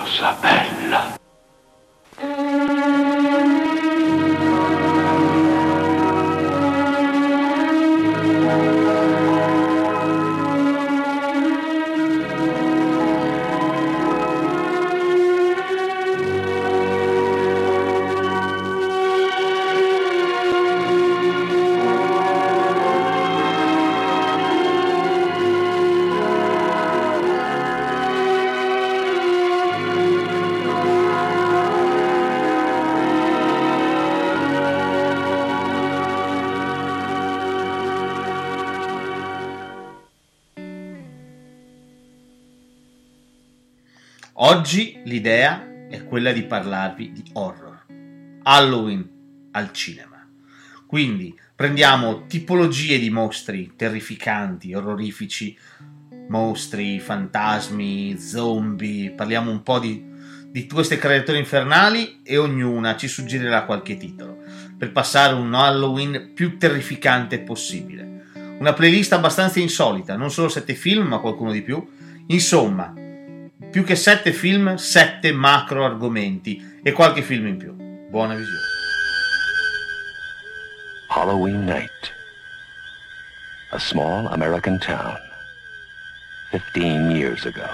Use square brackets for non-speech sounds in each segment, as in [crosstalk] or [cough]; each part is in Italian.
cosa bella. Oggi l'idea è quella di parlarvi di horror. Halloween al cinema. Quindi prendiamo tipologie di mostri terrificanti, orrorifici, mostri, fantasmi, zombie, parliamo un po' di, di queste creature infernali e ognuna ci suggerirà qualche titolo per passare un Halloween più terrificante possibile. Una playlist abbastanza insolita, non solo sette film ma qualcuno di più. Insomma, più che sette film, sette macro argomenti e qualche film in più. Buona visione. Halloween night. A small American town. 15 years ago.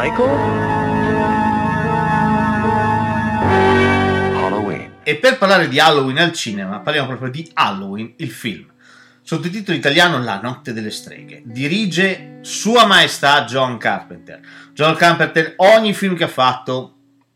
Michael? Halloween. E per parlare di Halloween al cinema, parliamo proprio di Halloween, il film. Sottotitolo italiano La notte delle streghe. Dirige Sua Maestà John Carpenter. John Carpenter, ogni film che ha fatto,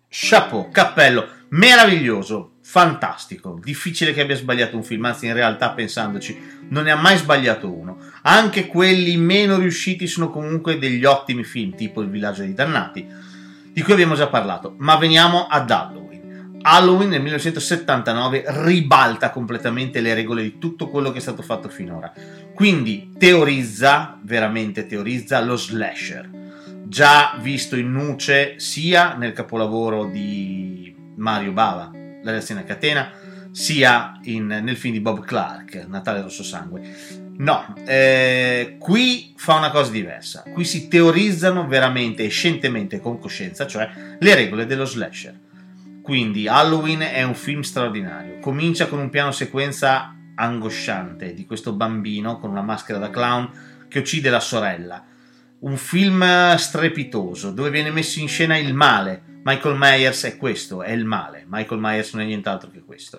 chapeau, cappello, meraviglioso, fantastico. Difficile che abbia sbagliato un film, anzi in realtà pensandoci non ne ha mai sbagliato uno. Anche quelli meno riusciti sono comunque degli ottimi film, tipo Il villaggio dei dannati, di cui abbiamo già parlato. Ma veniamo ad Halloween. Halloween nel 1979 ribalta completamente le regole di tutto quello che è stato fatto finora. Quindi teorizza, veramente teorizza, lo slasher. Già visto in nuce sia nel capolavoro di Mario Bava, La reazione a catena, sia in- nel film di Bob Clark, Natale Rosso Sangue. No, eh, qui fa una cosa diversa. Qui si teorizzano veramente e scientemente con coscienza, cioè le regole dello slasher. Quindi Halloween è un film straordinario. Comincia con un piano sequenza angosciante di questo bambino con una maschera da clown che uccide la sorella. Un film strepitoso dove viene messo in scena il male. Michael Myers è questo, è il male. Michael Myers non è nient'altro che questo.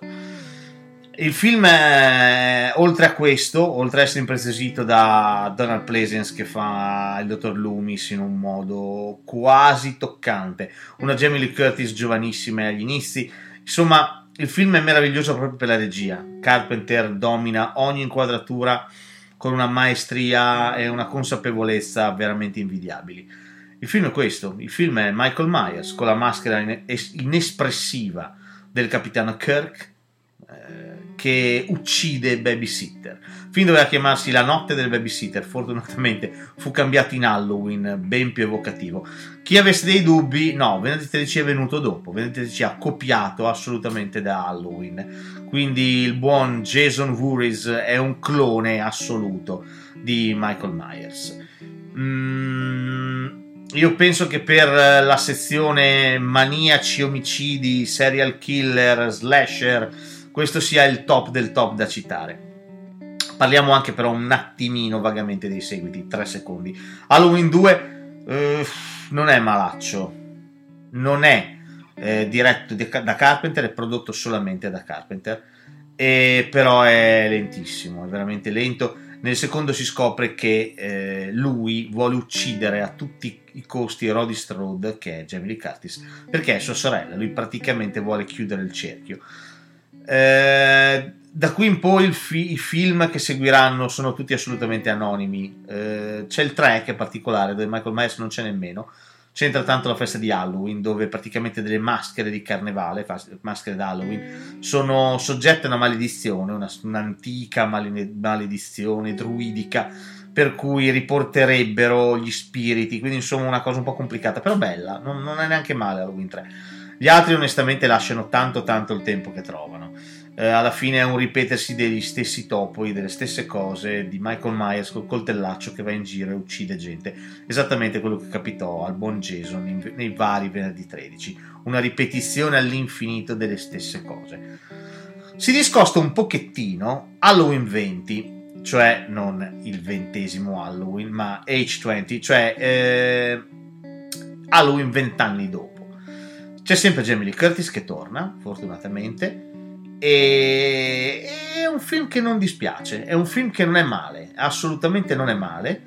Il film, eh, oltre a questo, oltre ad essere impreziosito da Donald Pleasence che fa il dottor Loomis in un modo quasi toccante, una Jamie Lee Curtis giovanissima agli inizi, insomma, il film è meraviglioso proprio per la regia. Carpenter domina ogni inquadratura con una maestria e una consapevolezza veramente invidiabili. Il film è questo, il film è Michael Myers con la maschera in- inespressiva del capitano Kirk eh, che uccide Babysitter. Film doveva chiamarsi La notte del babysitter, fortunatamente fu cambiato in Halloween, ben più evocativo. Chi avesse dei dubbi, no, Venerdì 13 è venuto dopo, Venerdì 13 ha copiato assolutamente da Halloween, quindi il buon Jason Voorhees è un clone assoluto di Michael Myers. Mm, io penso che per la sezione maniaci, omicidi, serial killer, slasher, questo sia il top del top da citare. Parliamo anche però un attimino vagamente dei seguiti, 3 secondi. Halloween 2 eh, non è malaccio, non è eh, diretto da Carpenter, è prodotto solamente da Carpenter, e però è lentissimo, è veramente lento. Nel secondo si scopre che eh, lui vuole uccidere a tutti i costi Roddy Strode, che è Jamie Lee Curtis, perché è sua sorella. Lui praticamente vuole chiudere il cerchio. Eh, da qui in poi fi- i film che seguiranno sono tutti assolutamente anonimi. Eh, c'è il 3 che è particolare, dove Michael Myers non c'è nemmeno. C'entra tanto la festa di Halloween, dove praticamente delle maschere di carnevale, maschere da Halloween, sono soggette a una maledizione, una- un'antica male- maledizione druidica, per cui riporterebbero gli spiriti, quindi insomma una cosa un po' complicata, però bella, non, non è neanche male Halloween 3. Gli altri onestamente lasciano tanto tanto il tempo che trovano. Eh, alla fine è un ripetersi degli stessi topoi, delle stesse cose di Michael Myers col coltellaccio che va in giro e uccide gente. Esattamente quello che capitò al buon Jason in, nei vari venerdì 13. Una ripetizione all'infinito delle stesse cose. Si discosta un pochettino Halloween 20, cioè non il ventesimo Halloween, ma H20, cioè eh, Halloween vent'anni dopo. C'è sempre Jamie Lee Curtis che torna, fortunatamente, e è un film che non dispiace, è un film che non è male, assolutamente non è male,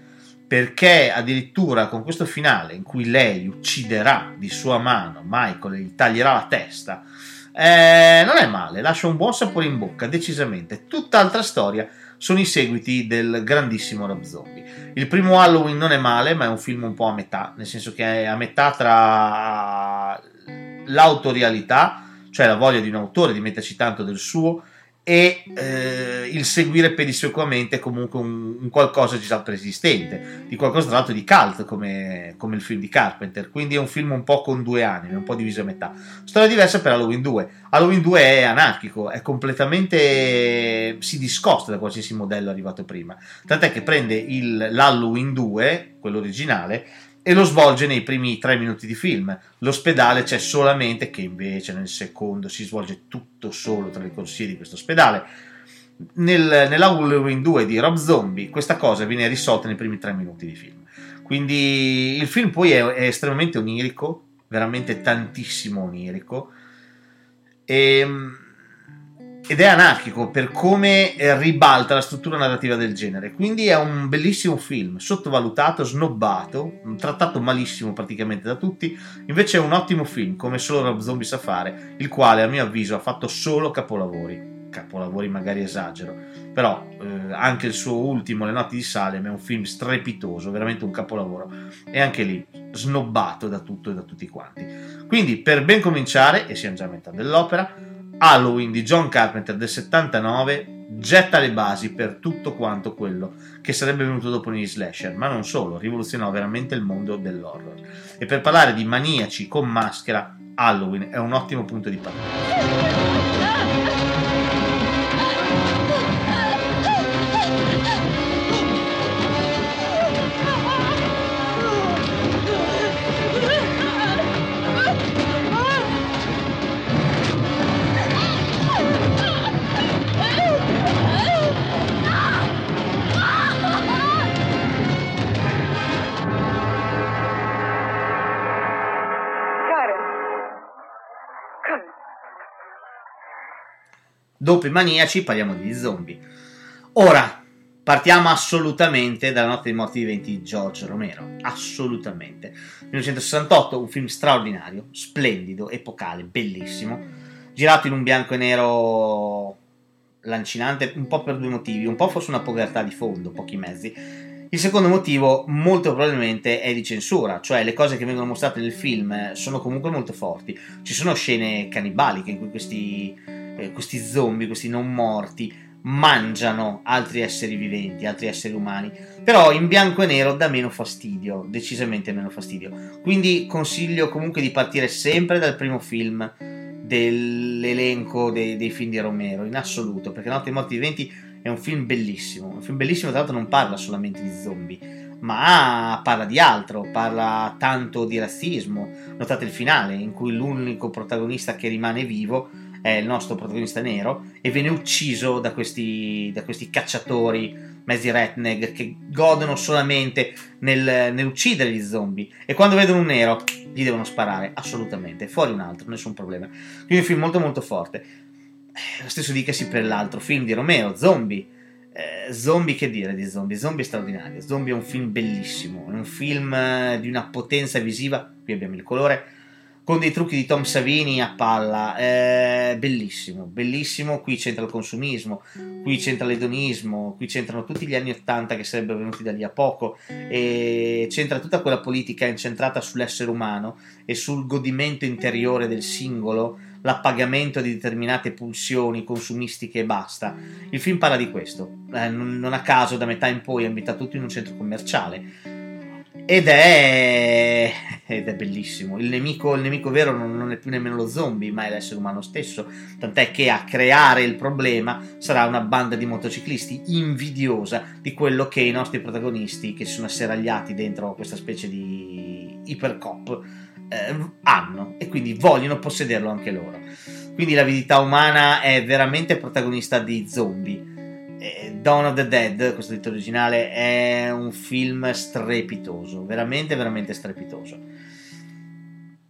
perché addirittura con questo finale in cui lei ucciderà di sua mano Michael e gli taglierà la testa, eh, non è male, lascia un buon sapore in bocca, decisamente. Tutt'altra storia sono i seguiti del grandissimo Rob Zombie. Il primo Halloween non è male, ma è un film un po' a metà, nel senso che è a metà tra l'autorialità, cioè la voglia di un autore di metterci tanto del suo, e eh, il seguire pedissequamente comunque un, un, qualcosa già preesistente, di qualcosa tra l'altro di cult come, come, il film di Carpenter, quindi è un film un po' con due anime, un po' diviso a metà. Storia diversa per Halloween 2. Halloween 2 è anarchico, è completamente... si discosta da qualsiasi modello arrivato prima, tant'è che prende il, l'Halloween 2, quello originale, e lo svolge nei primi tre minuti di film. L'ospedale c'è solamente, che invece nel secondo si svolge tutto solo tra le corsie di questo ospedale. Nel, nell'Halloween 2 di Rob Zombie questa cosa viene risolta nei primi tre minuti di film. Quindi il film poi è, è estremamente onirico, veramente tantissimo onirico. E ehm, ed è anarchico per come eh, ribalta la struttura narrativa del genere. Quindi è un bellissimo film, sottovalutato, snobbato, trattato malissimo praticamente da tutti. Invece è un ottimo film, come solo Rob Zombie sa fare, il quale a mio avviso ha fatto solo capolavori. Capolavori magari esagero, però eh, anche il suo ultimo, Le notti di Salem, è un film strepitoso, veramente un capolavoro. E anche lì snobbato da tutto e da tutti quanti. Quindi, per ben cominciare, e siamo già a metà dell'opera, Halloween di John Carpenter del 79 getta le basi per tutto quanto quello che sarebbe venuto dopo negli slasher, ma non solo, rivoluzionò veramente il mondo dell'horror. E per parlare di maniaci con maschera, Halloween è un ottimo punto di partenza. Dopo i maniaci parliamo degli zombie. Ora, partiamo assolutamente dalla notte dei morti viventi di George Romero. Assolutamente. 1968, un film straordinario, splendido, epocale, bellissimo. Girato in un bianco e nero lancinante, un po' per due motivi. Un po' forse una povertà di fondo, pochi mezzi. Il secondo motivo, molto probabilmente, è di censura, cioè le cose che vengono mostrate nel film sono comunque molto forti. Ci sono scene cannibaliche in cui questi eh, questi zombie, questi non morti, mangiano altri esseri viventi, altri esseri umani, però in bianco e nero dà meno fastidio, decisamente meno fastidio. Quindi consiglio comunque di partire sempre dal primo film dell'elenco dei, dei film di Romero, in assoluto, perché Notte morti viventi è un film bellissimo, un film bellissimo tra l'altro non parla solamente di zombie, ma parla di altro, parla tanto di razzismo. Notate il finale in cui l'unico protagonista che rimane vivo è il nostro protagonista nero, e viene ucciso da questi, da questi cacciatori mezzi redneck che godono solamente nel, nell'uccidere gli zombie e quando vedono un nero gli devono sparare assolutamente, fuori un altro, nessun problema. Quindi un film molto molto forte. Eh, lo stesso dicasi per l'altro film di Romero, Zombie. Eh, zombie, che dire di Zombie? Zombie straordinario. Zombie è un film bellissimo, è un film eh, di una potenza visiva. Qui abbiamo il colore con dei trucchi di Tom Savini a palla, eh, bellissimo, bellissimo, qui c'entra il consumismo, qui c'entra l'edonismo, qui c'entrano tutti gli anni Ottanta che sarebbero venuti da lì a poco, e c'entra tutta quella politica incentrata sull'essere umano e sul godimento interiore del singolo, l'appagamento di determinate pulsioni consumistiche e basta. Il film parla di questo, eh, non, non a caso da metà in poi è ambientato tutto in un centro commerciale ed è, ed è bellissimo. Il nemico, il nemico vero non, non, è più nemmeno lo zombie, ma è l'essere umano stesso. Tant'è che a creare il problema sarà una banda di motociclisti invidiosa di quello che i nostri protagonisti, che si sono asseragliati dentro questa specie di ipercop, eh, hanno e quindi vogliono possederlo anche loro. Quindi l'avidità umana è veramente protagonista di zombie Dawn of the Dead, questo titolo originale, è un film strepitoso, veramente, veramente strepitoso.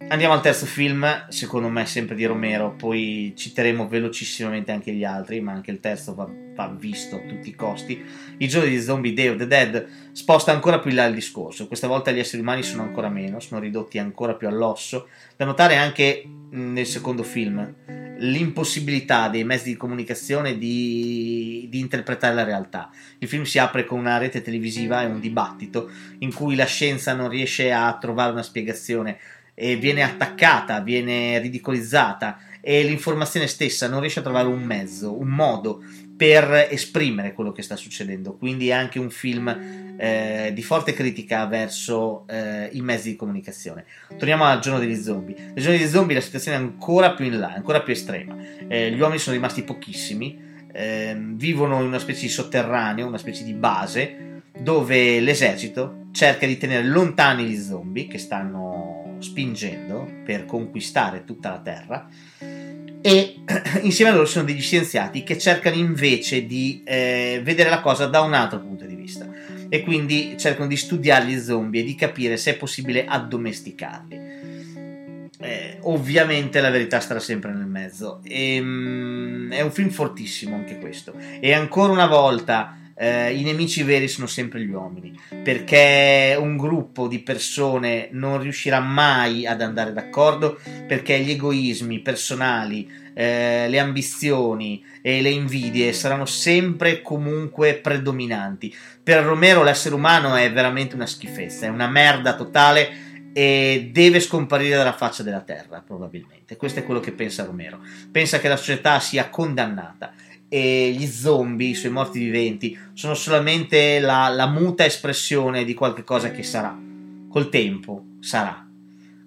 Andiamo al terzo film, secondo me sempre di Romero, poi citeremo velocissimamente anche gli altri, ma anche il terzo va, va visto a tutti i costi. I giorni di Zombie Day of the Dead sposta ancora più in là il discorso, questa volta gli esseri umani sono ancora meno, sono ridotti ancora più all'osso. Da notare anche nel secondo film l'impossibilità dei mezzi di comunicazione di, di, interpretare la realtà. Il film si apre con una rete televisiva e un dibattito in cui la scienza non riesce a trovare una spiegazione e viene attaccata, viene ridicolizzata e l'informazione stessa non riesce a trovare un mezzo, un modo per esprimere quello che sta succedendo. Quindi è anche un film eh, di forte critica verso eh, i mezzi di comunicazione. Torniamo al giorno degli zombie. Nel giorno degli zombie la situazione è ancora più in là, ancora più estrema. Eh, gli uomini sono rimasti pochissimi, ehm, vivono in una specie di sotterraneo, una specie di base, dove l'esercito cerca di tenere lontani gli zombie che stanno spingendo per conquistare tutta la Terra e [clears throat] insieme a loro ci sono degli scienziati che cercano invece di eh, vedere la cosa da un altro punto di vista e quindi cercano di studiare gli zombie e di capire se è possibile addomesticarli. Eh, ovviamente la verità starà sempre nel mezzo. E, um, è un film fortissimo anche questo. E ancora una volta eh, i nemici veri sono sempre gli uomini, perché un gruppo di persone non riuscirà mai ad andare d'accordo, perché gli egoismi personali, eh, le ambizioni e le invidie saranno sempre comunque predominanti. Per Romero l'essere umano è veramente una schifezza, è una merda totale e deve scomparire dalla faccia della terra, probabilmente. Questo è quello che pensa Romero. Pensa che la società sia condannata e gli zombie, i suoi morti viventi, sono solamente la, la muta espressione di qualche cosa che sarà. Col tempo sarà.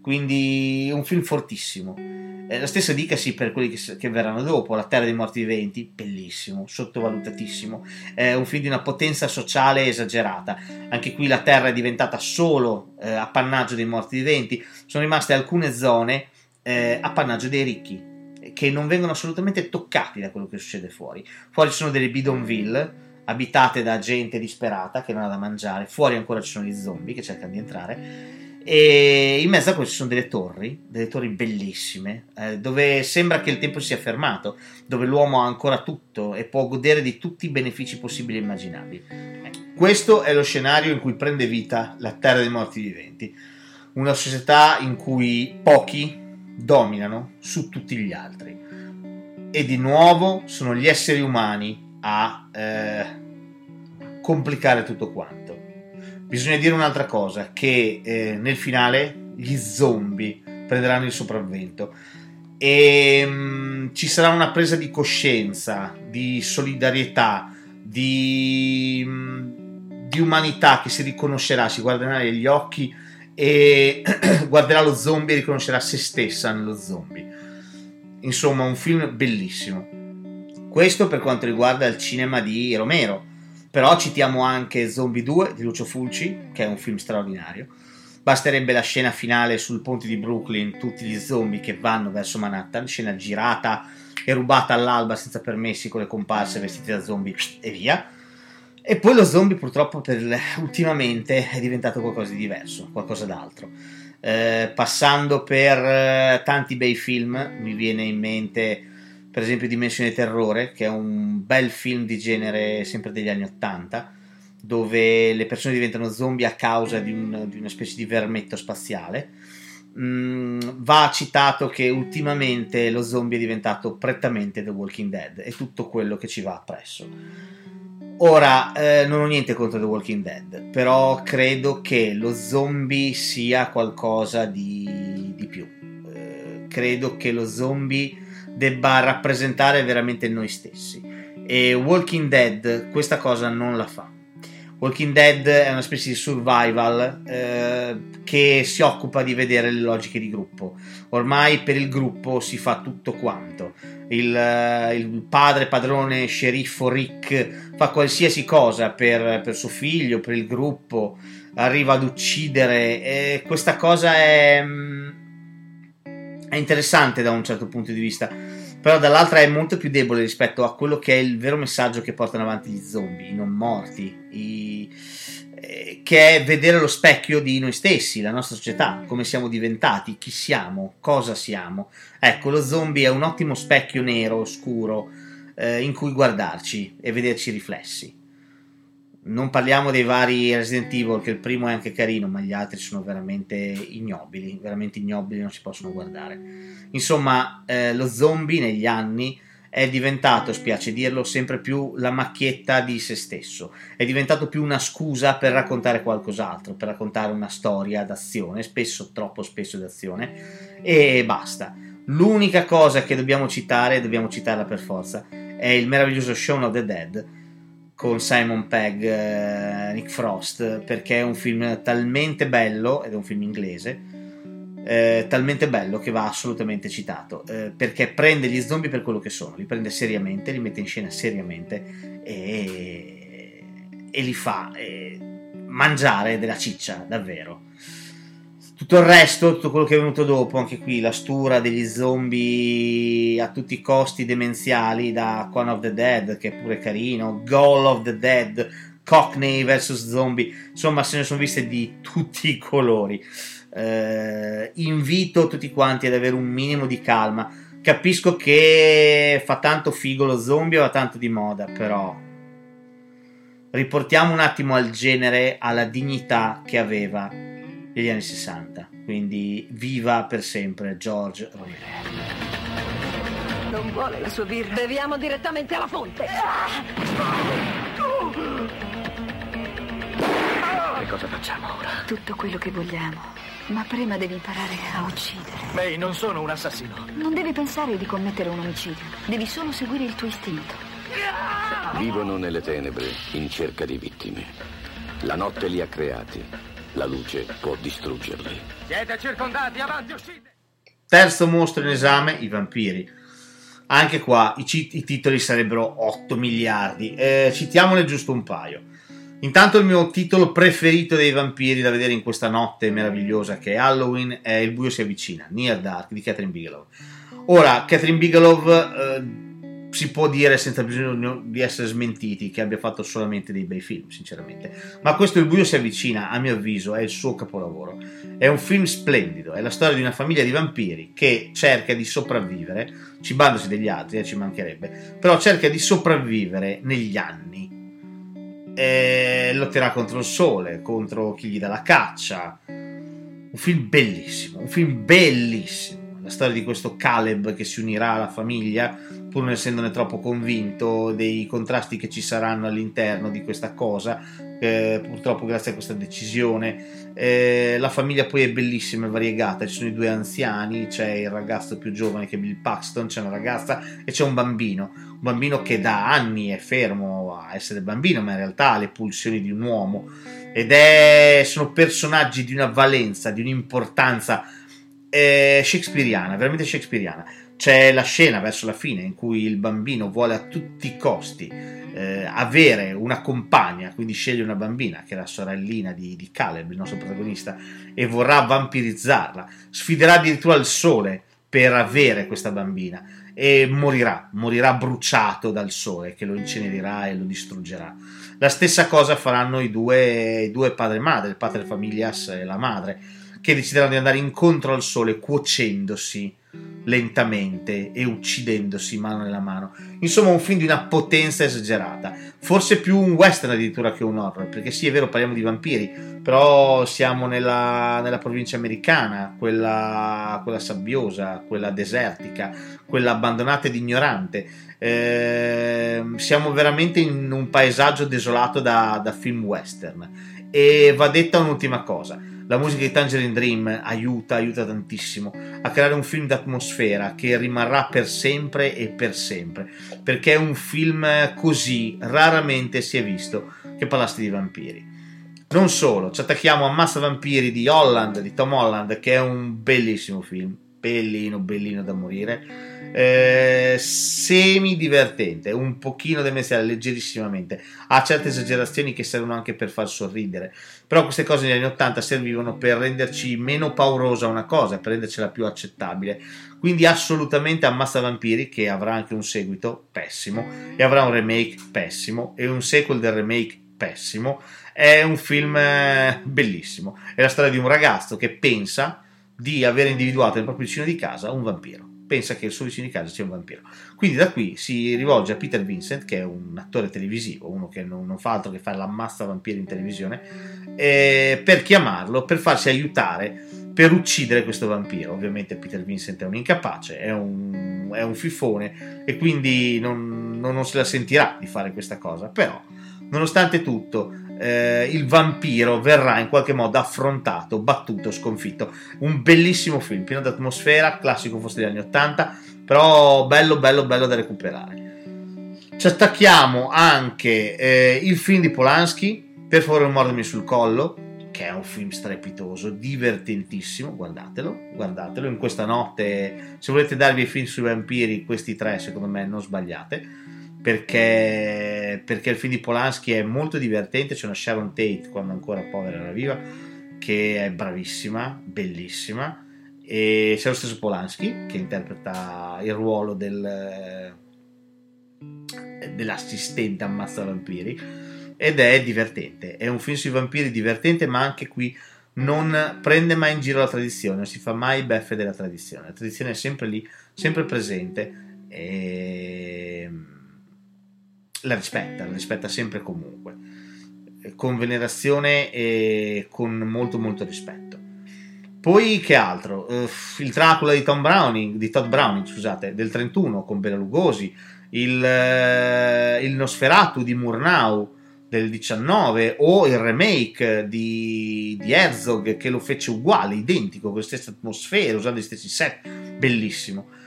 Quindi un film fortissimo. Eh, la stessa dicasi per quelli che, che, verranno dopo, La Terra dei Morti Viventi, bellissimo, sottovalutatissimo, è un film di una potenza sociale esagerata. Anche qui la Terra è diventata solo eh, appannaggio dei morti viventi, sono rimaste alcune zone eh, appannaggio dei ricchi, che non vengono assolutamente toccati da quello che succede fuori. Fuori ci sono delle bidonville abitate da gente disperata che non ha da mangiare, fuori ancora ci sono gli zombie che cercano di entrare e in mezzo a questo ci sono delle torri, delle torri bellissime, eh, dove sembra che il tempo sia fermato, dove l'uomo ha ancora tutto e può godere di tutti i benefici possibili e immaginabili. Eh, questo è lo scenario in cui prende vita la terra dei morti viventi, una società in cui pochi dominano su tutti gli altri. E di nuovo sono gli esseri umani a eh, complicare tutto quanto. Bisogna dire un'altra cosa, che eh, nel finale gli zombie prenderanno il sopravvento e mh, mm, ci sarà una presa di coscienza, di solidarietà, di, mh, mm, di umanità che si riconoscerà, si guarderà negli occhi e [clears throat] guarderà lo zombie e riconoscerà se stessa nello zombie. Insomma, un film bellissimo. Questo per quanto riguarda il cinema di Romero. Però citiamo anche Zombie 2 di Lucio Fulci, che è un film straordinario. Basterebbe la scena finale sul ponte di Brooklyn, tutti gli zombie che vanno verso Manhattan, scena girata e rubata all'alba senza permessi con le comparse vestite da zombie e via e poi lo zombie purtroppo per, ultimamente è diventato qualcosa di diverso, qualcosa d'altro. Eh, passando per eh, tanti bei film, mi viene in mente per esempio Dimensione Terrore, che è un bel film di genere sempre degli anni Ottanta, dove le persone diventano zombie a causa di, un, di una specie di vermetto spaziale. Mm, va citato che ultimamente lo zombie è diventato prettamente The Walking Dead e tutto quello che ci va appresso Ora, eh, non ho niente contro The Walking Dead, però credo che lo zombie sia qualcosa di, di più. Eh, credo che lo zombie debba rappresentare veramente noi stessi. E Walking Dead questa cosa non la fa. Walking Dead è una specie di survival eh, che si occupa di vedere le logiche di gruppo. Ormai per il gruppo si fa tutto quanto. Il, eh, il padre, padrone, sceriffo Rick fa qualsiasi cosa per, per, suo figlio, per il gruppo, arriva ad uccidere. E questa cosa è, mm, è interessante da un certo punto di vista però dall'altra è molto più debole rispetto a quello che è il vero messaggio che portano avanti gli zombie, i non morti, i... che è vedere lo specchio di noi stessi, la nostra società, come siamo diventati, chi siamo, cosa siamo. Ecco, lo zombie è un ottimo specchio nero, scuro, eh, in cui guardarci e vederci riflessi. Non parliamo dei vari Resident Evil, che il primo è anche carino, ma gli altri sono veramente ignobili, veramente ignobili, non si possono guardare. Insomma, eh, lo zombie negli anni è diventato, spiace dirlo, sempre più la macchietta di se stesso, è diventato più una scusa per raccontare qualcos'altro, per raccontare una storia d'azione, spesso, troppo spesso d'azione, e basta. L'unica cosa che dobbiamo citare, dobbiamo citarla per forza, è il meraviglioso Shaun of the Dead, con Simon Pegg, eh, Nick Frost, perché è un film talmente bello, ed è un film inglese, eh, talmente bello che va assolutamente citato, eh, perché prende gli zombie per quello che sono, li prende seriamente, li mette in scena seriamente e, e li fa eh, mangiare della ciccia, davvero. Tutto il resto, tutto quello che è venuto dopo, anche qui la stura degli zombie a tutti i costi demenziali, da Con of the Dead, che è pure carino, Goal of the Dead, Cockney vs Zombie, insomma se ne sono viste di tutti i colori. Eh, invito tutti quanti ad avere un minimo di calma. Capisco che fa tanto figo lo zombie o va tanto di moda, però riportiamo un attimo al genere, alla dignità che aveva degli anni 60. Quindi viva per sempre George Romero. Non vuole la sua birra. Beviamo direttamente alla fonte. Che cosa facciamo ora? Tutto quello che vogliamo. Ma prima devi imparare a uccidere. May, non sono un assassino. Non devi pensare di commettere un omicidio. Devi solo seguire il tuo istinto. Vivono nelle tenebre in cerca di vittime. La notte li ha creati la luce può distruggerli. Siete circondati, avanti, uscite! Terzo mostro in esame, i vampiri. Anche qua i, c- i titoli sarebbero 8 miliardi. Eh, citiamone giusto un paio. Intanto il mio titolo preferito dei vampiri da vedere in questa notte meravigliosa che è Halloween è Il buio si avvicina, Near Dark di Catherine Bigelow. Ora, Catherine Bigelow eh, si può dire senza bisogno di essere smentiti che abbia fatto solamente dei bei film, sinceramente. Ma questo Il buio si avvicina, a mio avviso, è il suo capolavoro. È un film splendido, è la storia di una famiglia di vampiri che cerca di sopravvivere, cibandosi degli altri, eh, ci mancherebbe, però cerca di sopravvivere negli anni. E lotterà contro il sole, contro chi gli dà la caccia. Un film bellissimo, un film bellissimo la storia di questo Caleb che si unirà alla famiglia, pur non essendone troppo convinto dei contrasti che ci saranno all'interno di questa cosa, eh, purtroppo grazie a questa decisione. Eh, la famiglia poi è bellissima e variegata, ci sono i due anziani, c'è il ragazzo più giovane che è Bill Paxton, c'è una ragazza e c'è un bambino, un bambino che da anni è fermo a essere bambino, ma in realtà ha le pulsioni di un uomo ed è, sono personaggi di una valenza, di un'importanza è shakespeariana, veramente shakespeariana. C'è la scena verso la fine in cui il bambino vuole a tutti i costi eh, avere una compagna, quindi sceglie una bambina che è la sorellina di, di Caleb, il nostro protagonista, e vorrà vampirizzarla. Sfiderà addirittura il sole per avere questa bambina e morirà, morirà bruciato dal sole che lo incenerirà e lo distruggerà. La stessa cosa faranno i due, i due padre e madre, il padre familias e la madre che decideranno di andare incontro al sole cuocendosi lentamente e uccidendosi mano nella mano. Insomma, un film di una potenza esagerata. Forse più un western addirittura che un horror, perché sì, è vero, parliamo di vampiri, però siamo nella, nella provincia americana, quella, quella, sabbiosa, quella desertica, quella abbandonata ed ignorante. Eh, siamo veramente in un paesaggio desolato da, da film western. E va detta un'ultima cosa La musica di Tangerine Dream aiuta, aiuta tantissimo a creare un film d'atmosfera che rimarrà per sempre e per sempre, perché è un film così raramente si è visto che parlasse di vampiri. Non solo, ci attacchiamo a Massa Vampiri di Holland, di Tom Holland, che è un bellissimo film, bellino, bellino da morire. Eh, semi divertente, un pochino demenziale, leggerissimamente. Ha certe esagerazioni che servono anche per far sorridere. Però queste cose negli anni 80 servivano per renderci meno paurosa una cosa, per rendercela più accettabile. Quindi assolutamente Ammazza Vampiri, che avrà anche un seguito pessimo, e avrà un remake pessimo, e un sequel del remake pessimo è un film eh, bellissimo. È la storia di un ragazzo che pensa di aver individuato nel proprio vicino di casa un vampiro. Pensa che il suo vicino di casa sia un vampiro. Quindi da qui si rivolge a Peter Vincent, che è un attore televisivo, uno che non, non fa altro che fare l'ammazza vampiri in televisione, eh, per chiamarlo, per farsi aiutare per uccidere questo vampiro. Ovviamente Peter Vincent è un incapace, è un, è un fifone e quindi non, non, non se la sentirà di fare questa cosa. Però, nonostante tutto, eh, il vampiro verrà in qualche modo affrontato, battuto, sconfitto. Un bellissimo film, pieno d'atmosfera, classico forse degli anni 80, però bello, bello, bello da recuperare. Ci attacchiamo anche eh, il film di Polanski, Per favore non mordermi sul collo, che è un film strepitoso, divertentissimo, guardatelo, guardatelo, in questa notte, se volete darvi i film sui vampiri, questi tre secondo me non sbagliate perché, perché il film di Polanski è molto divertente. C'è una Sharon Tate, quando ancora povera era viva, che è bravissima, bellissima. E c'è lo stesso Polanski che interpreta il ruolo del, dell'assistente ammazza vampiri ed è divertente. È un film sui vampiri divertente, ma anche qui non prende mai in giro la tradizione, non si fa mai beffe della tradizione. La tradizione è sempre lì, sempre presente. E la rispetta, la rispetta sempre comunque, con venerazione e con molto molto rispetto. Poi che altro? Uh, il Dracula di Tom Browning, di Todd Browning, scusate, del 31 con Bela Lugosi, il, uh, il Nosferatu di Murnau del 19 o il remake di, di Herzog che lo fece uguale, identico, con le stesse atmosfere, usando gli stessi set, bellissimo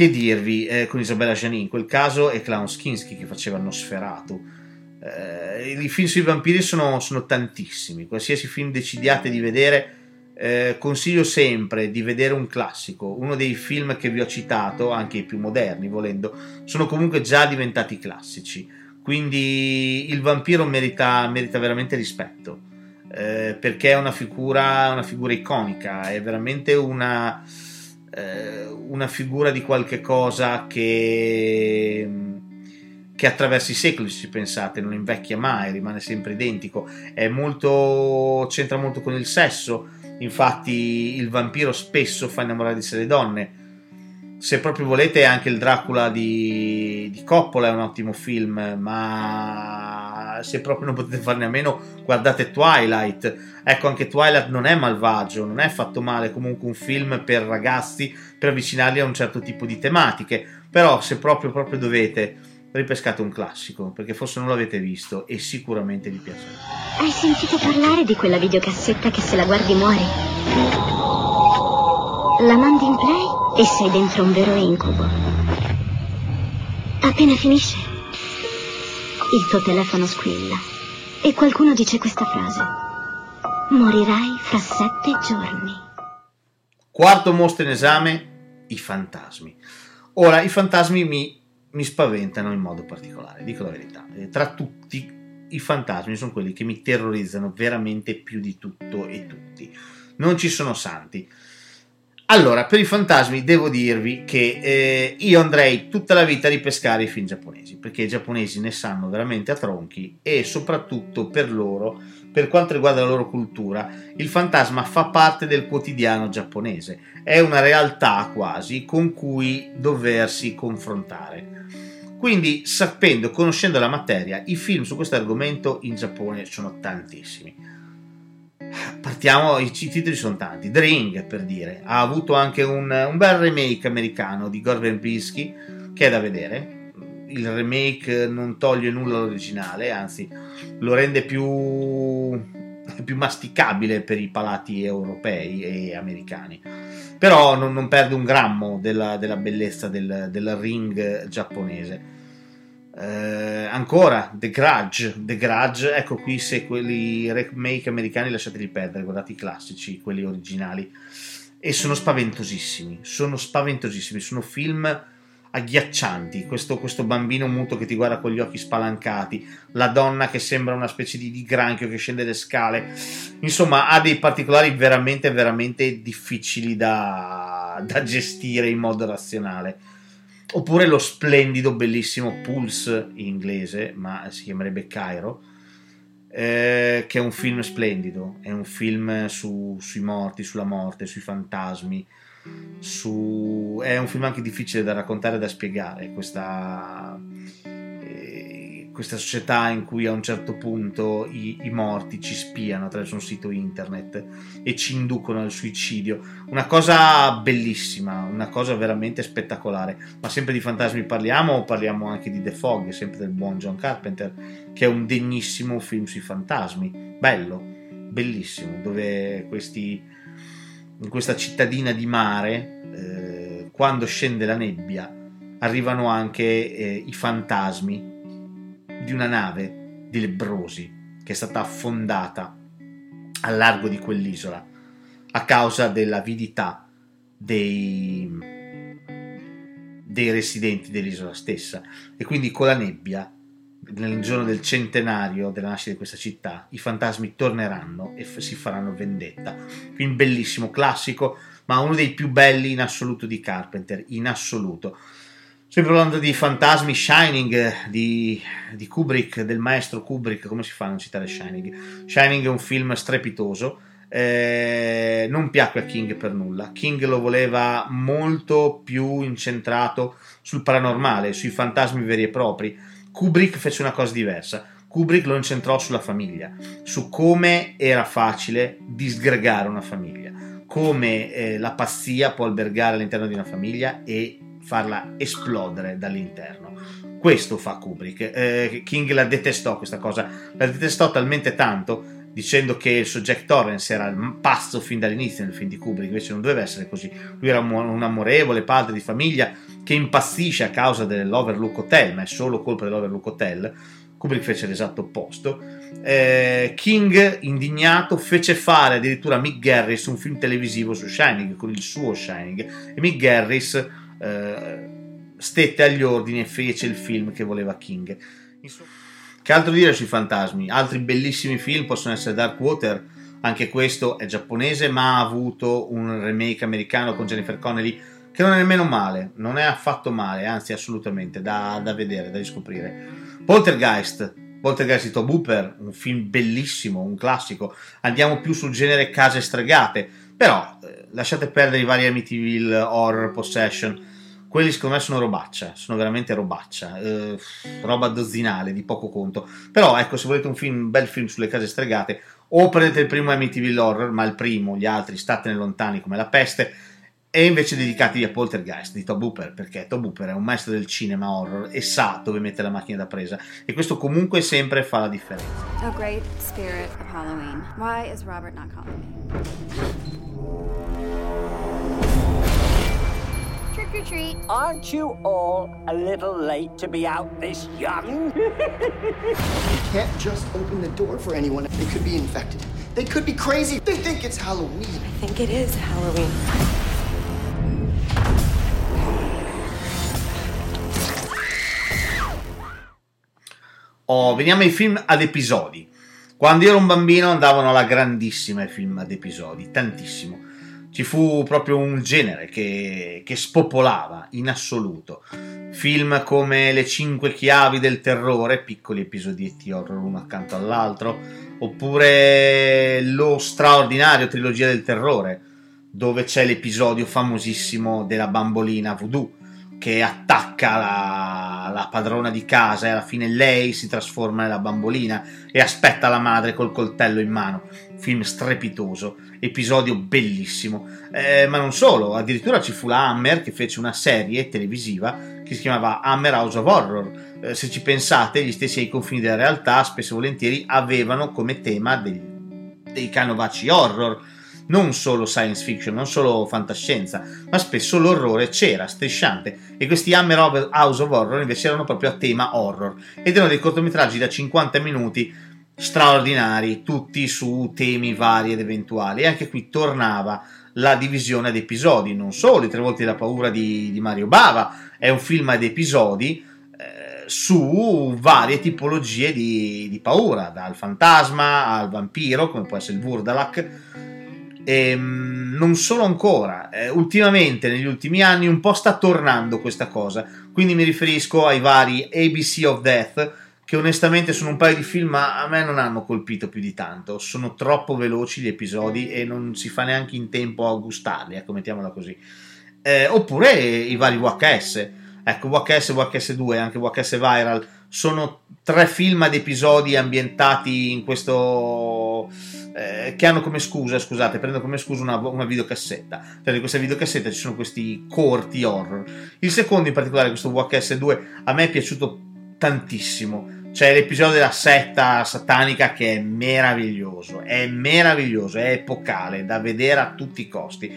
che dirvi eh, con Isabella Gianni? In quel caso è Clown Skinsky che faceva Nosferatu. Eh, I film sui vampiri sono, sono, tantissimi. Qualsiasi film decidiate di vedere, eh, consiglio sempre di vedere un classico. Uno dei film che vi ho citato, anche i più moderni volendo, sono comunque già diventati classici. Quindi il vampiro merita, merita veramente rispetto. Eh, perché è una figura, una figura iconica, è veramente una eh, una figura di qualche cosa che, che attraverso i secoli, se pensate, non invecchia mai, rimane sempre identico, è molto, c'entra molto con il sesso, infatti il vampiro spesso fa innamorare di sé le donne. Se proprio volete, anche il Dracula di, di Coppola è un ottimo film, ma se proprio non potete farne a meno, guardate Twilight Ecco, anche Twilight non è malvagio, non è fatto male, comunque un film per ragazzi, per avvicinarli a un certo tipo di tematiche, però se proprio, proprio dovete, ripescate un classico, perché forse non l'avete visto e sicuramente vi piacerà. Hai sentito parlare di quella videocassetta che se la guardi muori? La mandi in play e sei dentro un vero incubo. Appena finisce, il tuo telefono squilla e qualcuno dice questa frase. Morirai fra sette giorni. Quarto mostro in esame, i fantasmi. Ora, i fantasmi mi, mi spaventano in modo particolare, dico la verità. Eh, tra tutti, i fantasmi sono quelli che mi terrorizzano veramente più di tutto e tutti. Non ci sono santi. Allora, per i fantasmi devo dirvi che eh, io andrei tutta la vita a ripescare i film giapponesi, perché i giapponesi ne sanno veramente a tronchi e soprattutto per loro per quanto riguarda la loro cultura, il fantasma fa parte del quotidiano giapponese, è una realtà quasi con cui doversi confrontare. Quindi, sapendo, conoscendo la materia, i film su questo argomento in Giappone sono tantissimi. Partiamo, i titoli sono tanti. The per dire, ha avuto anche un, un bel remake americano di Gore Verbinski, che è da vedere, il remake non toglie nulla all'originale, anzi lo rende più più masticabile per i palati europei e americani. Però non, non perde un grammo della, della bellezza del, del, ring giapponese. Eh, ancora The Grudge, The Grudge, ecco qui se quelli remake americani lasciateli perdere, guardate i classici, quelli originali. E sono spaventosissimi, sono spaventosissimi, sono film agghiaccianti. Questo, questo, bambino muto che ti guarda con gli occhi spalancati, la donna che sembra una specie di, di, granchio che scende le scale. Insomma, ha dei particolari veramente, veramente difficili da, da gestire in modo razionale. Oppure lo splendido, bellissimo Pulse in inglese, ma si chiamerebbe Cairo. Eh, che è un film splendido, è un film su, sui morti, sulla morte, sui fantasmi, su... è un film anche difficile da raccontare e da spiegare questa, questa società in cui a un certo punto i, i, morti ci spiano attraverso un sito internet e ci inducono al suicidio. Una cosa bellissima una cosa veramente spettacolare. Ma sempre di fantasmi parliamo o parliamo anche di The Fog sempre del buon John Carpenter che è un degnissimo film sui fantasmi. Bello bellissimo dove questi in questa cittadina di mare, eh, quando scende la nebbia, arrivano anche eh, i fantasmi di una nave di lebrosi che è stata affondata al largo di quell'isola a causa dell'avidità dei, dei residenti dell'isola stessa e quindi con la nebbia nel giorno del centenario della nascita di questa città, i fantasmi torneranno e f- si faranno vendetta. Film bellissimo, classico, ma uno dei più belli in assoluto di Carpenter, in assoluto. Sempre parlando di fantasmi, Shining di, di, Kubrick, del maestro Kubrick, come si fa a non citare Shining? Shining è un film strepitoso, eh, non piacque a King per nulla. King lo voleva molto più incentrato sul paranormale, sui fantasmi veri e propri Kubrick fece una cosa diversa. Kubrick lo incentrò sulla famiglia, su come era facile disgregare una famiglia, come eh, la pazzia può albergare all'interno di una famiglia e farla esplodere dall'interno. Questo fa Kubrick. Eh, King la detestò questa cosa, la detestò talmente tanto dicendo che il soggetto Torrance era pazzo fin dall'inizio nel film di Kubrick, invece non doveva essere così. Lui era un amorevole padre di famiglia che impazzisce a causa dell'Overlook Hotel, ma è solo colpa dell'Overlook Hotel. Kubrick fece l'esatto opposto. Eh, King, indignato, fece fare addirittura a Mick Garris un film televisivo su Shining, con il suo Shining, e Mick Garris eh, stette agli ordini e fece il film che voleva King. Che altro dire sui fantasmi? Altri bellissimi film possono essere Dark Water, anche questo è giapponese, ma ha avuto un remake americano con Jennifer Connelly che non è nemmeno male, non è affatto male, anzi assolutamente da, da vedere, da riscoprire. Poltergeist, Poltergeist di Tob Hooper, un film bellissimo, un classico. Andiamo più sul genere case stregate, però eh, lasciate perdere i vari Amityville Horror Possession quelli secondo me sono robaccia, sono veramente robaccia, eh, roba dozzinale di poco conto. Però ecco, se volete un film, bel film sulle case stregate, o prendete il primo Amityville Horror, ma il primo, gli altri statene lontani come la peste, e invece dedicatevi a Poltergeist di Tob Hooper, perché Tob Hooper è un maestro del cinema horror e sa dove mettere la macchina da presa, e questo comunque sempre fa la differenza. Oh great spirit of Halloween, why is Robert not calling me? Trick or treat. Aren't you all a little late to be out this young? you can't just open the door for anyone. They could be infected. They could be crazy. They think it's Halloween. I think it is Halloween. Oh, veniamo ai film ad episodi. Quando ero un bambino andavano alla grandissima i film ad episodi, tantissimo ci fu proprio un genere che, che spopolava in assoluto. Film come Le cinque chiavi del terrore, piccoli episodietti horror uno accanto all'altro, oppure Lo straordinario trilogia del terrore, dove c'è l'episodio famosissimo della bambolina voodoo che attacca la, la, padrona di casa e alla fine lei si trasforma nella bambolina e aspetta la madre col coltello in mano. Film strepitoso, episodio bellissimo. Eh, ma non solo, addirittura ci fu la Hammer che fece una serie televisiva che si chiamava Hammer House of Horror. Eh, se ci pensate, gli stessi ai confini della realtà spesso e volentieri avevano come tema degli dei canovacci horror, non solo science fiction, non solo fantascienza, ma spesso l'orrore c'era, strisciante, e questi Hammer House of Horror invece erano proprio a tema horror, ed erano dei cortometraggi da 50 minuti straordinari, tutti su temi vari ed eventuali, e anche qui tornava la divisione ad episodi, non solo i tre volti della paura di, di Mario Bava, è un film ad episodi, eh, su varie tipologie di, di, paura, dal fantasma al vampiro, come può essere il Vurdalak, e, ehm, non solo ancora, eh, ultimamente, negli ultimi anni, un po' sta tornando questa cosa. Quindi mi riferisco ai vari ABC of Death, che onestamente sono un paio di film, ma a me non hanno colpito più di tanto. Sono troppo veloci gli episodi e non si fa neanche in tempo a gustarli, ecco, mettiamola così. Eh, oppure i vari VHS. Ecco, VHS, VHS2 e anche VHS Viral sono tre film ad episodi ambientati in questo eh, che hanno come scusa, scusate, prendo come scusa una, una videocassetta. Cioè, di questa videocassetta ci sono questi corti horror. Il secondo, in particolare, questo VHS2, a me è piaciuto tantissimo. C'è l'episodio della setta satanica che è meraviglioso, è meraviglioso, è epocale, da vedere a tutti i costi,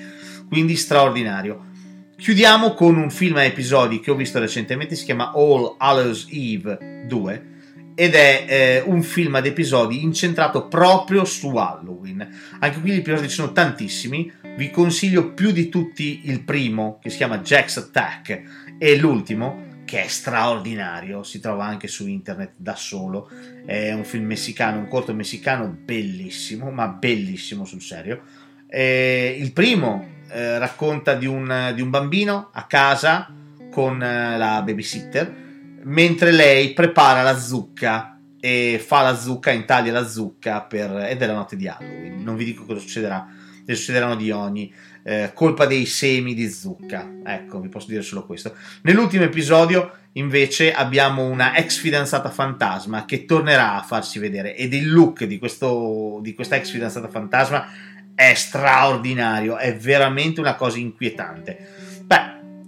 quindi straordinario. Chiudiamo con un film a episodi che ho visto recentemente, si chiama All Hallows Eve 2 ed è eh, un film ad episodi incentrato proprio su Halloween. Anche qui gli episodi sono tantissimi, vi consiglio più di tutti il primo che si chiama Jack's Attack e l'ultimo che è straordinario, si trova anche su internet da solo, è un film messicano, un corto messicano bellissimo, ma bellissimo sul serio. E il primo eh, racconta di un, di un, bambino a casa con eh, la babysitter mentre lei prepara la zucca e fa la zucca, intaglia la zucca per, ed è la notte di Halloween. Non vi dico cosa succederà, ne succederanno di ogni. Eh, colpa dei semi di zucca. Ecco, vi posso dire solo questo. Nell'ultimo episodio, invece, abbiamo una ex fidanzata fantasma che tornerà a farsi vedere. Ed il look di, questo, di questa ex fidanzata fantasma è straordinario, è veramente una cosa inquietante.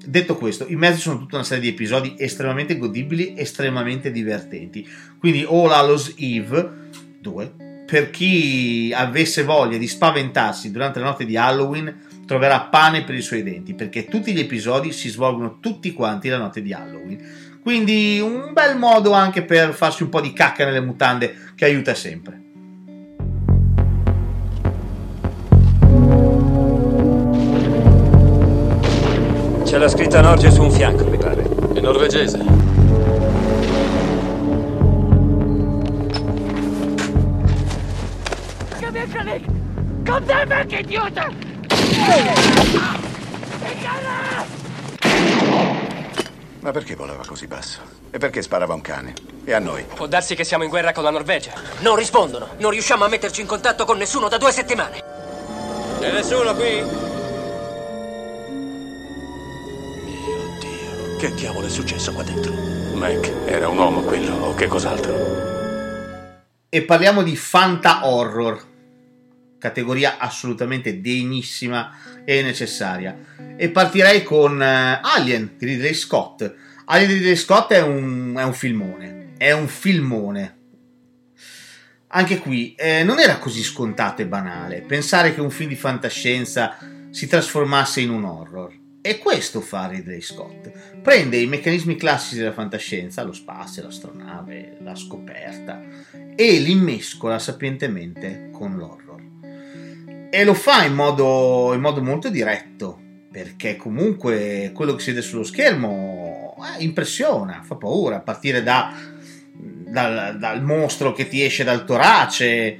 Detto questo, in mezzo sono tutta una serie di episodi estremamente godibili, estremamente divertenti. Quindi All Hallows Eve 2, per chi avesse voglia di spaventarsi durante la notte di Halloween, troverà pane per i suoi denti, perché tutti gli episodi si svolgono tutti quanti la notte di Halloween. Quindi un bel modo anche per farsi un po' di cacca nelle mutande che aiuta sempre. C'è la scritta Norge su un fianco, mi pare. È norvegese. Kom daar weg, idiote! Ma perché volava così basso? E perché sparava un cane? E a noi? Può darsi che siamo in guerra con la Norvegia. Non rispondono. Non riusciamo a metterci in contatto con nessuno da due settimane. C'è nessuno qui? Che diavolo è successo qua dentro? Mac, era un uomo quello o che cos'altro? E parliamo di Fanta Horror, categoria assolutamente degnissima e necessaria. E partirei con uh, Alien di Ridley Scott. Alien di Ridley Scott è un, è un filmone, è un filmone. Anche qui eh, non era così scontato e banale pensare che un film di fantascienza si trasformasse in un horror. E questo fa Ridley Scott. Prende i meccanismi classici della fantascienza, lo spazio, l'astronave, la scoperta, e li mescola sapientemente con l'horror. E lo fa in modo, in modo molto diretto, perché comunque quello che si vede sullo schermo eh, impressiona, fa paura, a partire da, dal, dal, mostro che ti esce dal torace, eh,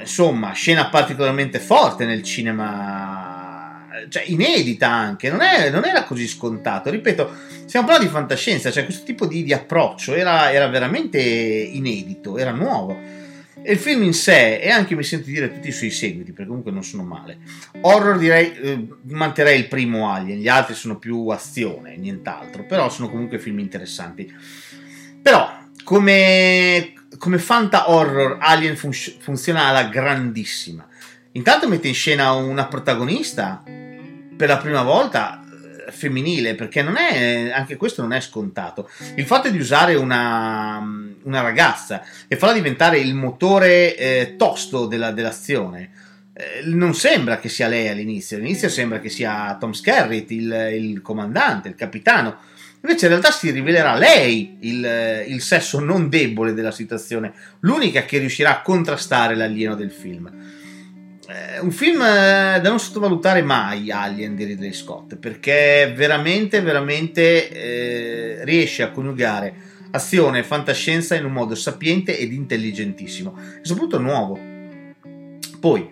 insomma, scena particolarmente forte nel cinema cioè, inedita anche, non, è, non, era così scontato. Ripeto, stiamo parlando di fantascienza, cioè questo tipo di, di approccio era, era, veramente inedito, era nuovo. E il film in sé, e anche mi sento dire tutti i suoi seguiti, perché comunque non sono male. Horror direi, eh, manterrei il primo Alien, gli altri sono più azione, nient'altro, però sono comunque film interessanti. Però, come, come fanta horror, Alien fun- funziona alla grandissima. Intanto mette in scena una protagonista per la prima volta femminile, perché non è, anche questo non è scontato. Il fatto di usare una, una ragazza e farla diventare il motore eh, tosto della, dell'azione, eh, non sembra che sia lei all'inizio, all'inizio sembra che sia Tom Skerritt, il, il comandante, il capitano. Invece in realtà si rivelerà lei il, il, sesso non debole della situazione, l'unica che riuscirà a contrastare l'alieno del film. Eh, un film eh, da non sottovalutare mai, Alien di Ridley Scott, perché veramente, veramente eh, riesce a coniugare azione e fantascienza in un modo sapiente ed intelligentissimo, e soprattutto nuovo. Poi,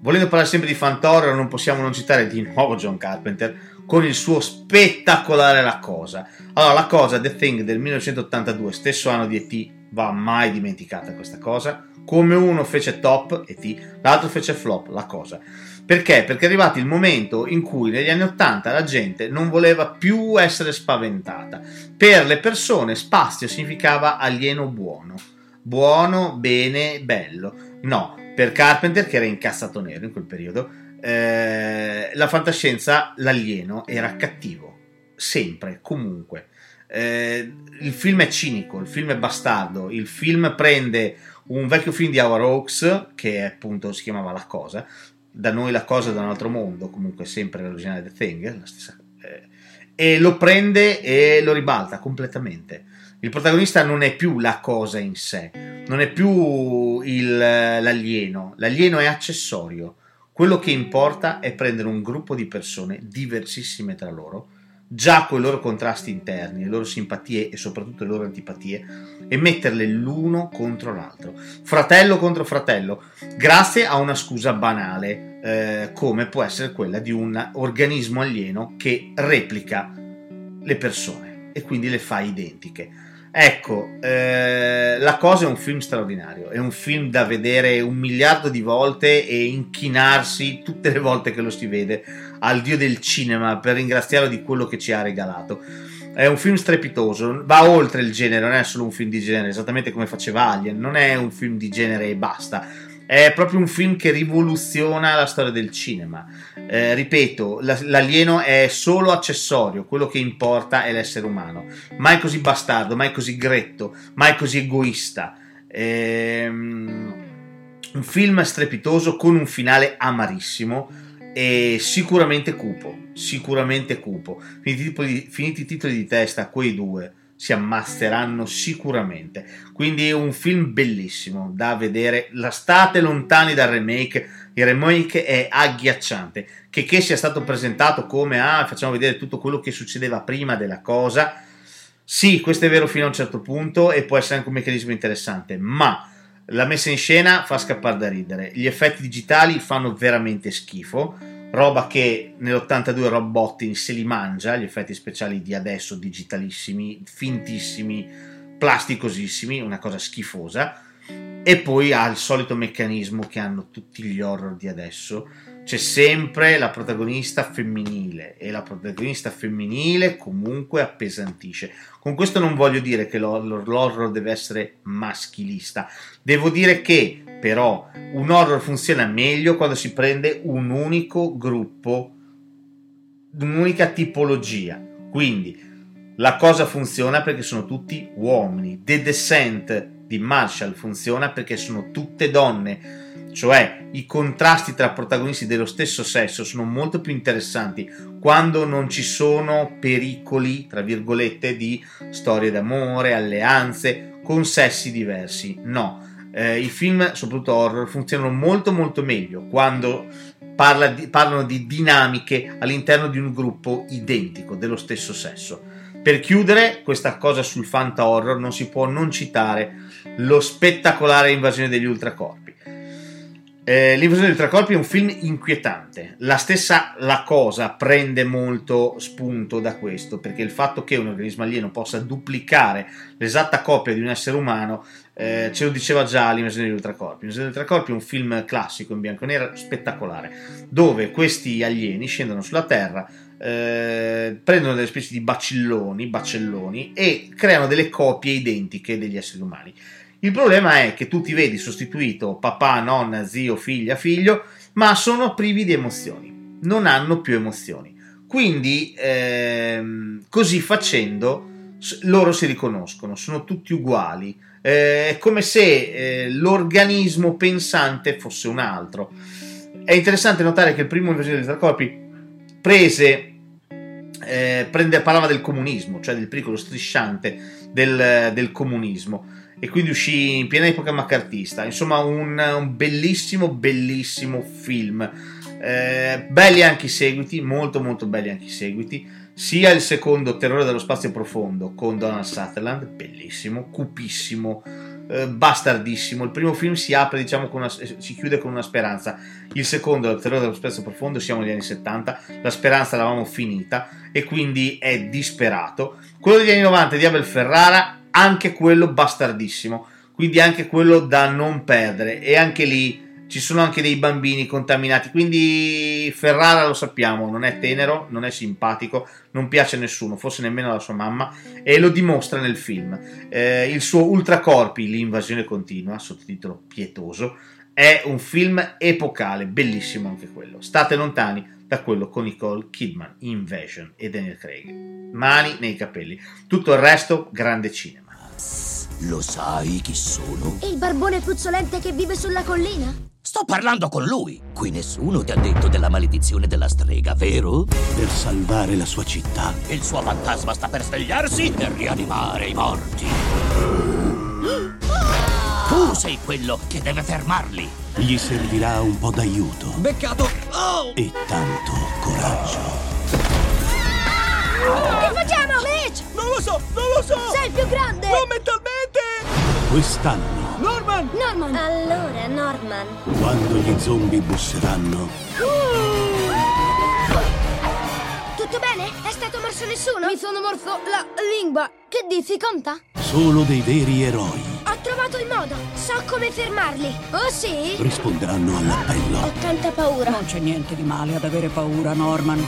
volendo parlare sempre di Fantorro, non possiamo non citare di nuovo John Carpenter, con il suo spettacolare La Cosa. Allora, La Cosa, The Thing del 1982, stesso anno di E.T., va mai dimenticata questa cosa. Come uno fece top, E.T., l'altro fece flop, La Cosa. Perché? Perché è arrivato il momento in cui negli anni 80 la gente non voleva più essere spaventata. Per le persone spazio significava alieno buono. Buono, bene, bello. No, per Carpenter, che era incazzato nero in quel periodo, eh, la fantascienza, l'alieno, era cattivo, sempre, comunque. Eh, il film è cinico, il film è bastardo, il film prende un vecchio film di Howard Hawks, che appunto si chiamava La Cosa, da noi La Cosa da un altro mondo, comunque sempre l'originale The Thing, la stessa, eh, e lo prende e lo ribalta completamente. Il protagonista non è più la cosa in sé, non è più il, l'alieno, l'alieno è accessorio. Quello che importa è prendere un gruppo di persone diversissime tra loro, già con i loro contrasti interni, le loro simpatie e soprattutto le loro antipatie, e metterle l'uno contro l'altro, fratello contro fratello, grazie a una scusa banale, eh, come può essere quella di un organismo alieno che replica le persone e quindi le fa identiche. Ecco, eh, La cosa è un film straordinario, è un film da vedere un miliardo di volte e inchinarsi tutte le volte che lo si vede al dio del cinema per ringraziarlo di quello che ci ha regalato. È un film strepitoso, va oltre il genere, non è solo un film di genere, esattamente come faceva Alien, non è un film di genere e basta è proprio un film che rivoluziona la storia del cinema. Eh, ripeto, l'alieno è solo accessorio, quello che importa è l'essere umano. Mai così bastardo, mai così gretto, mai così egoista. Ehm, un film strepitoso con un finale amarissimo e sicuramente cupo. Sicuramente cupo. Finiti, finiti i titoli di testa, quei due si ammazzeranno sicuramente. Quindi è un film bellissimo da vedere. La state lontani dal remake. Il remake è agghiacciante. Che, che sia stato presentato come ah, facciamo vedere tutto quello che succedeva prima della cosa. Sì, questo è vero fino a un certo punto e può essere anche un meccanismo interessante, ma la messa in scena fa scappare da ridere. Gli effetti digitali fanno veramente schifo. Roba che nell'82 Rob Bottin se li mangia, gli effetti speciali di adesso digitalissimi, fintissimi, plasticosissimi, una cosa schifosa, e poi ha il solito meccanismo che hanno tutti gli horror di adesso, c'è sempre la protagonista femminile e la protagonista femminile comunque appesantisce. Con questo non voglio dire che l'horror deve essere maschilista, devo dire che però un horror funziona meglio quando si prende un unico gruppo, un'unica tipologia. Quindi la cosa funziona perché sono tutti uomini. The Descent di Marshall funziona perché sono tutte donne cioè i contrasti tra protagonisti dello stesso sesso sono molto più interessanti quando non ci sono pericoli, tra virgolette, di storie d'amore, alleanze con sessi diversi. No, eh, i film, soprattutto horror, funzionano molto molto meglio quando parla di, parlano di dinamiche all'interno di un gruppo identico, dello stesso sesso. Per chiudere questa cosa sul fanta horror non si può non citare lo spettacolare invasione degli ultracorpi eh, L'invasione degli ultracorpi è un film inquietante. La stessa La Cosa prende molto spunto da questo, perché il fatto che un organismo alieno possa duplicare l'esatta copia di un essere umano eh, ce lo diceva già l'invasione degli ultracorpi. L'invasione degli ultracorpi è un film classico in bianco e nero spettacolare, dove questi alieni scendono sulla Terra, eh, prendono delle specie di bacilloni, bacelloni e creano delle copie identiche degli esseri umani. Il problema è che tu ti vedi sostituito papà, nonna, zio, figlia, figlio, ma sono privi di emozioni, non hanno più emozioni. Quindi, ehm, così facendo, loro si riconoscono, sono tutti uguali. Eh, è come se eh, l'organismo pensante fosse un altro. È interessante notare che il primo invasione degli extracorpi prese, eh, prende, parlava del comunismo, cioè del pericolo strisciante del, del, comunismo, e quindi uscì in piena epoca maccartista. Insomma, un, un bellissimo, bellissimo film eh, belli anche i seguiti, molto molto belli anche i seguiti. Sia il secondo Terrore dello spazio profondo con Donald Sutherland, bellissimo, cupissimo, eh, bastardissimo. Il primo film si apre, diciamo, una, si chiude con una speranza. Il secondo, il Terrore dello spazio profondo, siamo negli anni 70, la speranza l'avevamo finita e quindi è disperato. Quello degli anni 90 di Abel Ferrara, anche quello bastardissimo, quindi anche quello da non perdere. E anche lì ci sono anche dei bambini contaminati, quindi Ferrara lo sappiamo, non è tenero, non è simpatico, non piace a nessuno, forse nemmeno alla sua mamma, e lo dimostra nel film. Eh, il suo Ultracorpi, l'invasione continua, sottotitolo pietoso, è un film epocale, bellissimo anche quello. State lontani da quello con Nicole Kidman, Invasion e Daniel Craig. Mani nei capelli. Tutto il resto, grande cinema. Lo sai chi sono? Il barbone puzzolente che vive sulla collina? Sto parlando con lui. Qui nessuno ti ha detto della maledizione della strega, vero? Per salvare la sua città. Il suo fantasma sta per svegliarsi e rianimare i morti. Tu sei quello che deve fermarli. Gli servirà un po' d'aiuto. Beccato! Oh! E tanto coraggio. Che facciamo, Mitch? Non lo so, non lo so! Sei il più grande! Non mentalmente! Quest'anno Norman! Norman! Allora, Norman. Quando gli zombie busseranno. Tutto bene? È stato morso nessuno? Mi sono morso la lingua. Che dici, conta? Solo dei veri eroi. Ho trovato il modo. So come fermarli. Oh sì? Risponderanno all'appello. Ho tanta paura. Non c'è niente di male ad avere paura, Norman.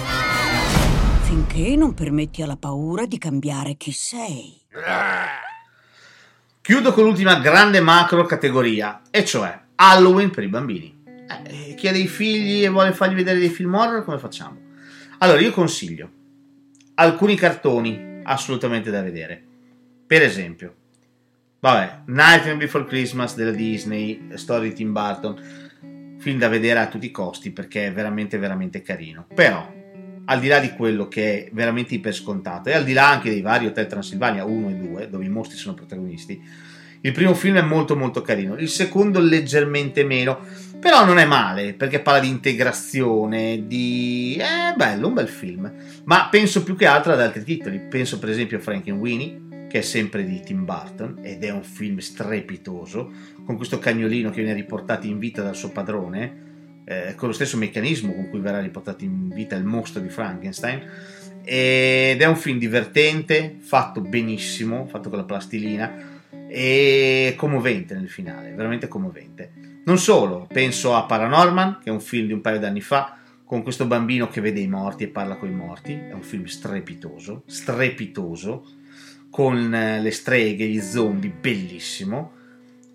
Finché non permetti alla paura di cambiare chi sei. Chiudo con l'ultima grande macro categoria, e cioè Halloween per i bambini. Eh, chi ha dei figli e vuole fargli vedere dei film horror, come facciamo? Allora, io consiglio alcuni cartoni assolutamente da vedere. Per esempio, vabbè, Nightmare Before Christmas della Disney, storia di Tim Burton, film da vedere a tutti i costi perché è veramente, veramente carino. Però, al di là di quello che è veramente iper scontato, e al di là anche dei vari Hotel Transilvania 1 e 2, dove i mostri sono protagonisti, il primo film è molto molto carino, il secondo leggermente meno, però non è male, perché parla di integrazione, di... è bello, un bel film, ma penso più che altro ad altri titoli, penso per esempio a Frankenweenie, che è sempre di Tim Burton, ed è un film strepitoso, con questo cagnolino che viene riportato in vita dal suo padrone, eh, con lo stesso meccanismo con cui verrà riportato in vita il mostro di Frankenstein. Ed è un film divertente, fatto benissimo, fatto con la plastilina e commovente nel finale, veramente commovente. Non solo, penso a Paranorman, che è un film di un paio d'anni fa, con questo bambino che vede i morti e parla con i morti, è un film strepitoso, strepitoso, con eh, le streghe, gli zombie, bellissimo.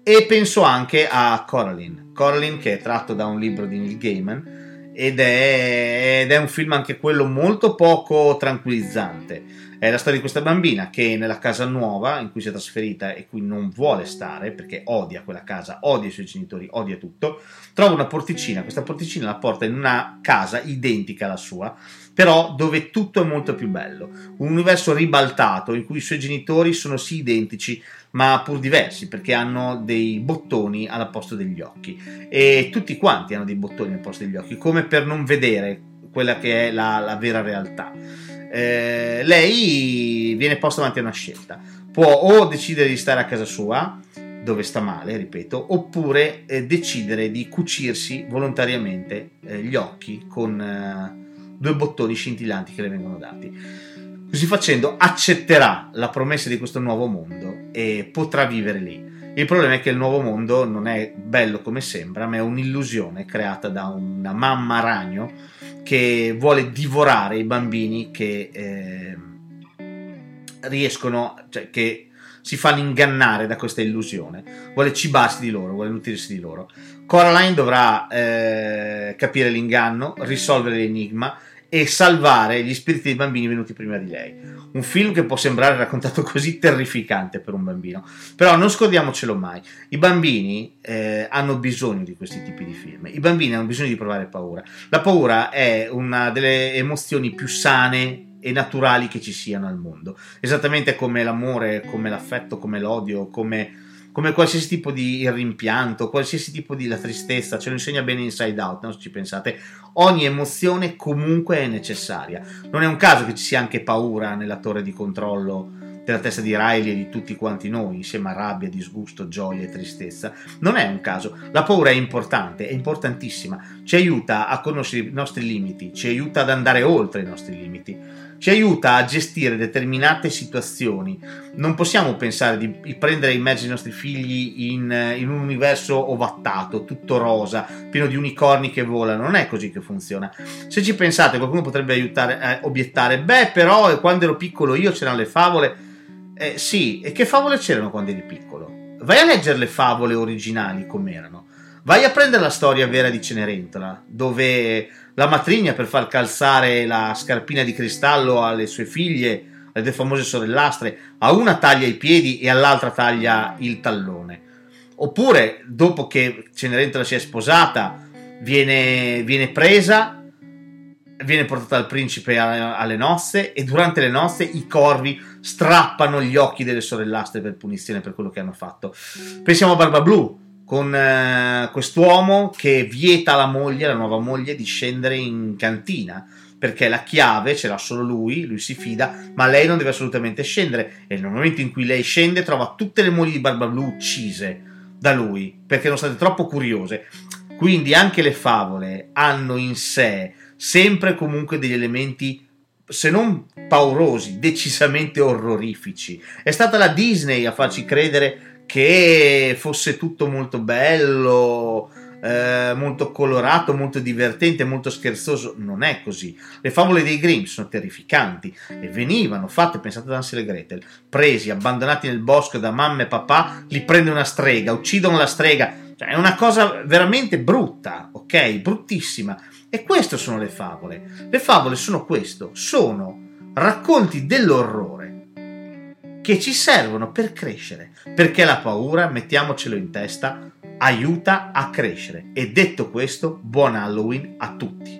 E penso anche a Coraline, Coraline che è tratto da un libro di Neil Gaiman ed è, ed è un film anche quello molto poco tranquillizzante è la storia di questa bambina che nella casa nuova in cui si è trasferita e cui non vuole stare perché odia quella casa, odia i suoi genitori, odia tutto, trova una porticina. Questa porticina la porta in una casa identica alla sua, però dove tutto è molto più bello. Un universo ribaltato in cui i suoi genitori sono sì identici, ma pur diversi perché hanno dei bottoni al posto degli occhi e tutti quanti hanno dei bottoni al posto degli occhi, come per non vedere quella che è la, la vera realtà eh, lei viene posta davanti a una scelta. Può o decidere di stare a casa sua, dove sta male, ripeto, oppure eh, decidere di cucirsi volontariamente eh, gli occhi con eh, due bottoni scintillanti che le vengono dati. Così facendo accetterà la promessa di questo nuovo mondo e potrà vivere lì. Il problema è che il nuovo mondo non è bello come sembra, ma è un'illusione creata da una mamma ragno che vuole divorare i bambini che eh, riescono, cioè che si fanno ingannare da questa illusione. Vuole cibarsi di loro, vuole nutrirsi di loro. Coraline dovrà eh, capire l'inganno, risolvere l'enigma e salvare gli spiriti dei bambini venuti prima di lei. Un film che può sembrare raccontato così terrificante per un bambino, però non scordiamocelo mai. I bambini eh, hanno bisogno di questi tipi di film, i bambini hanno bisogno di provare paura. La paura è una delle emozioni più sane e naturali che ci siano al mondo, esattamente come l'amore, come l'affetto, come l'odio, come come qualsiasi tipo di rimpianto, qualsiasi tipo di la tristezza, ce lo insegna bene Inside Out, no? se ci pensate, ogni emozione comunque è necessaria. Non è un caso che ci sia anche paura nella torre di controllo della testa di Riley e di tutti quanti noi, insieme a rabbia, disgusto, gioia e tristezza. Non è un caso, la paura è importante, è importantissima, ci aiuta a conoscere i nostri limiti, ci aiuta ad andare oltre i nostri limiti ci aiuta a gestire determinate situazioni. Non possiamo pensare di prendere in mezzo i nostri figli in, in, un universo ovattato, tutto rosa, pieno di unicorni che volano. Non è così che funziona. Se ci pensate, qualcuno potrebbe aiutare, eh, obiettare, beh, però quando ero piccolo io c'erano le favole. Eh, sì, e che favole c'erano quando eri piccolo? Vai a leggere le favole originali com'erano. Vai a prendere la storia vera di Cenerentola, dove la matrigna per far calzare la scarpina di cristallo alle sue figlie, alle famose sorellastre, a una taglia i piedi e all'altra taglia il tallone. Oppure, dopo che Cenerentola si è sposata, viene, viene presa, viene portata al principe alle nozze e durante le nozze i corvi strappano gli occhi delle sorellastre per punizione per quello che hanno fatto. Pensiamo a Barba Blu, con eh, quest'uomo che vieta alla moglie, la nuova moglie, di scendere in cantina perché la chiave ce l'ha solo lui, lui si fida, ma lei non deve assolutamente scendere. E nel momento in cui lei scende, trova tutte le mogli di Barba Blu uccise da lui perché erano state troppo curiose. Quindi anche le favole hanno in sé sempre comunque degli elementi se non paurosi, decisamente orrorifici. È stata la Disney a farci credere che fosse tutto molto bello, eh, molto colorato, molto divertente, molto scherzoso. Non è così. Le favole dei Grimm sono terrificanti e venivano fatte, pensate ad Ansel e Gretel, presi, abbandonati nel bosco da mamma e papà, li prende una strega, uccidono la strega. Cioè, è una cosa veramente brutta, ok? Bruttissima. E queste sono le favole. Le favole sono questo, sono racconti dell'orrore che ci servono per crescere, perché la paura, mettiamocelo in testa, aiuta a crescere. E detto questo, buon Halloween a tutti.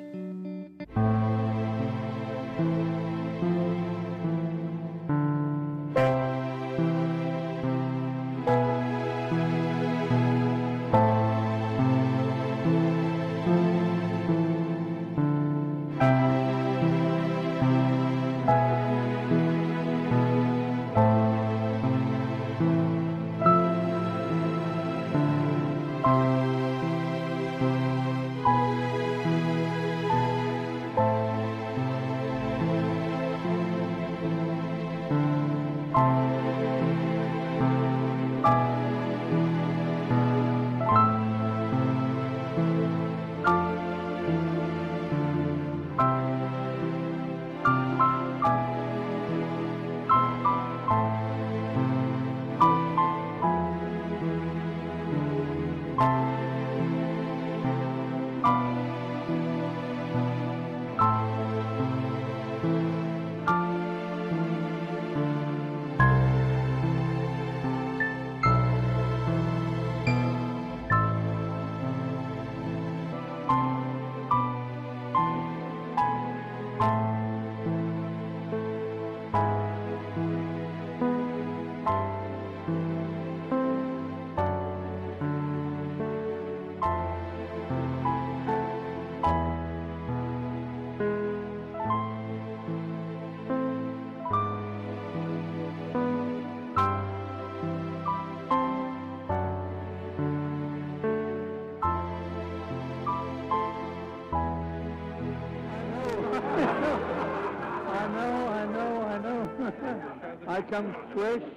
I come fresh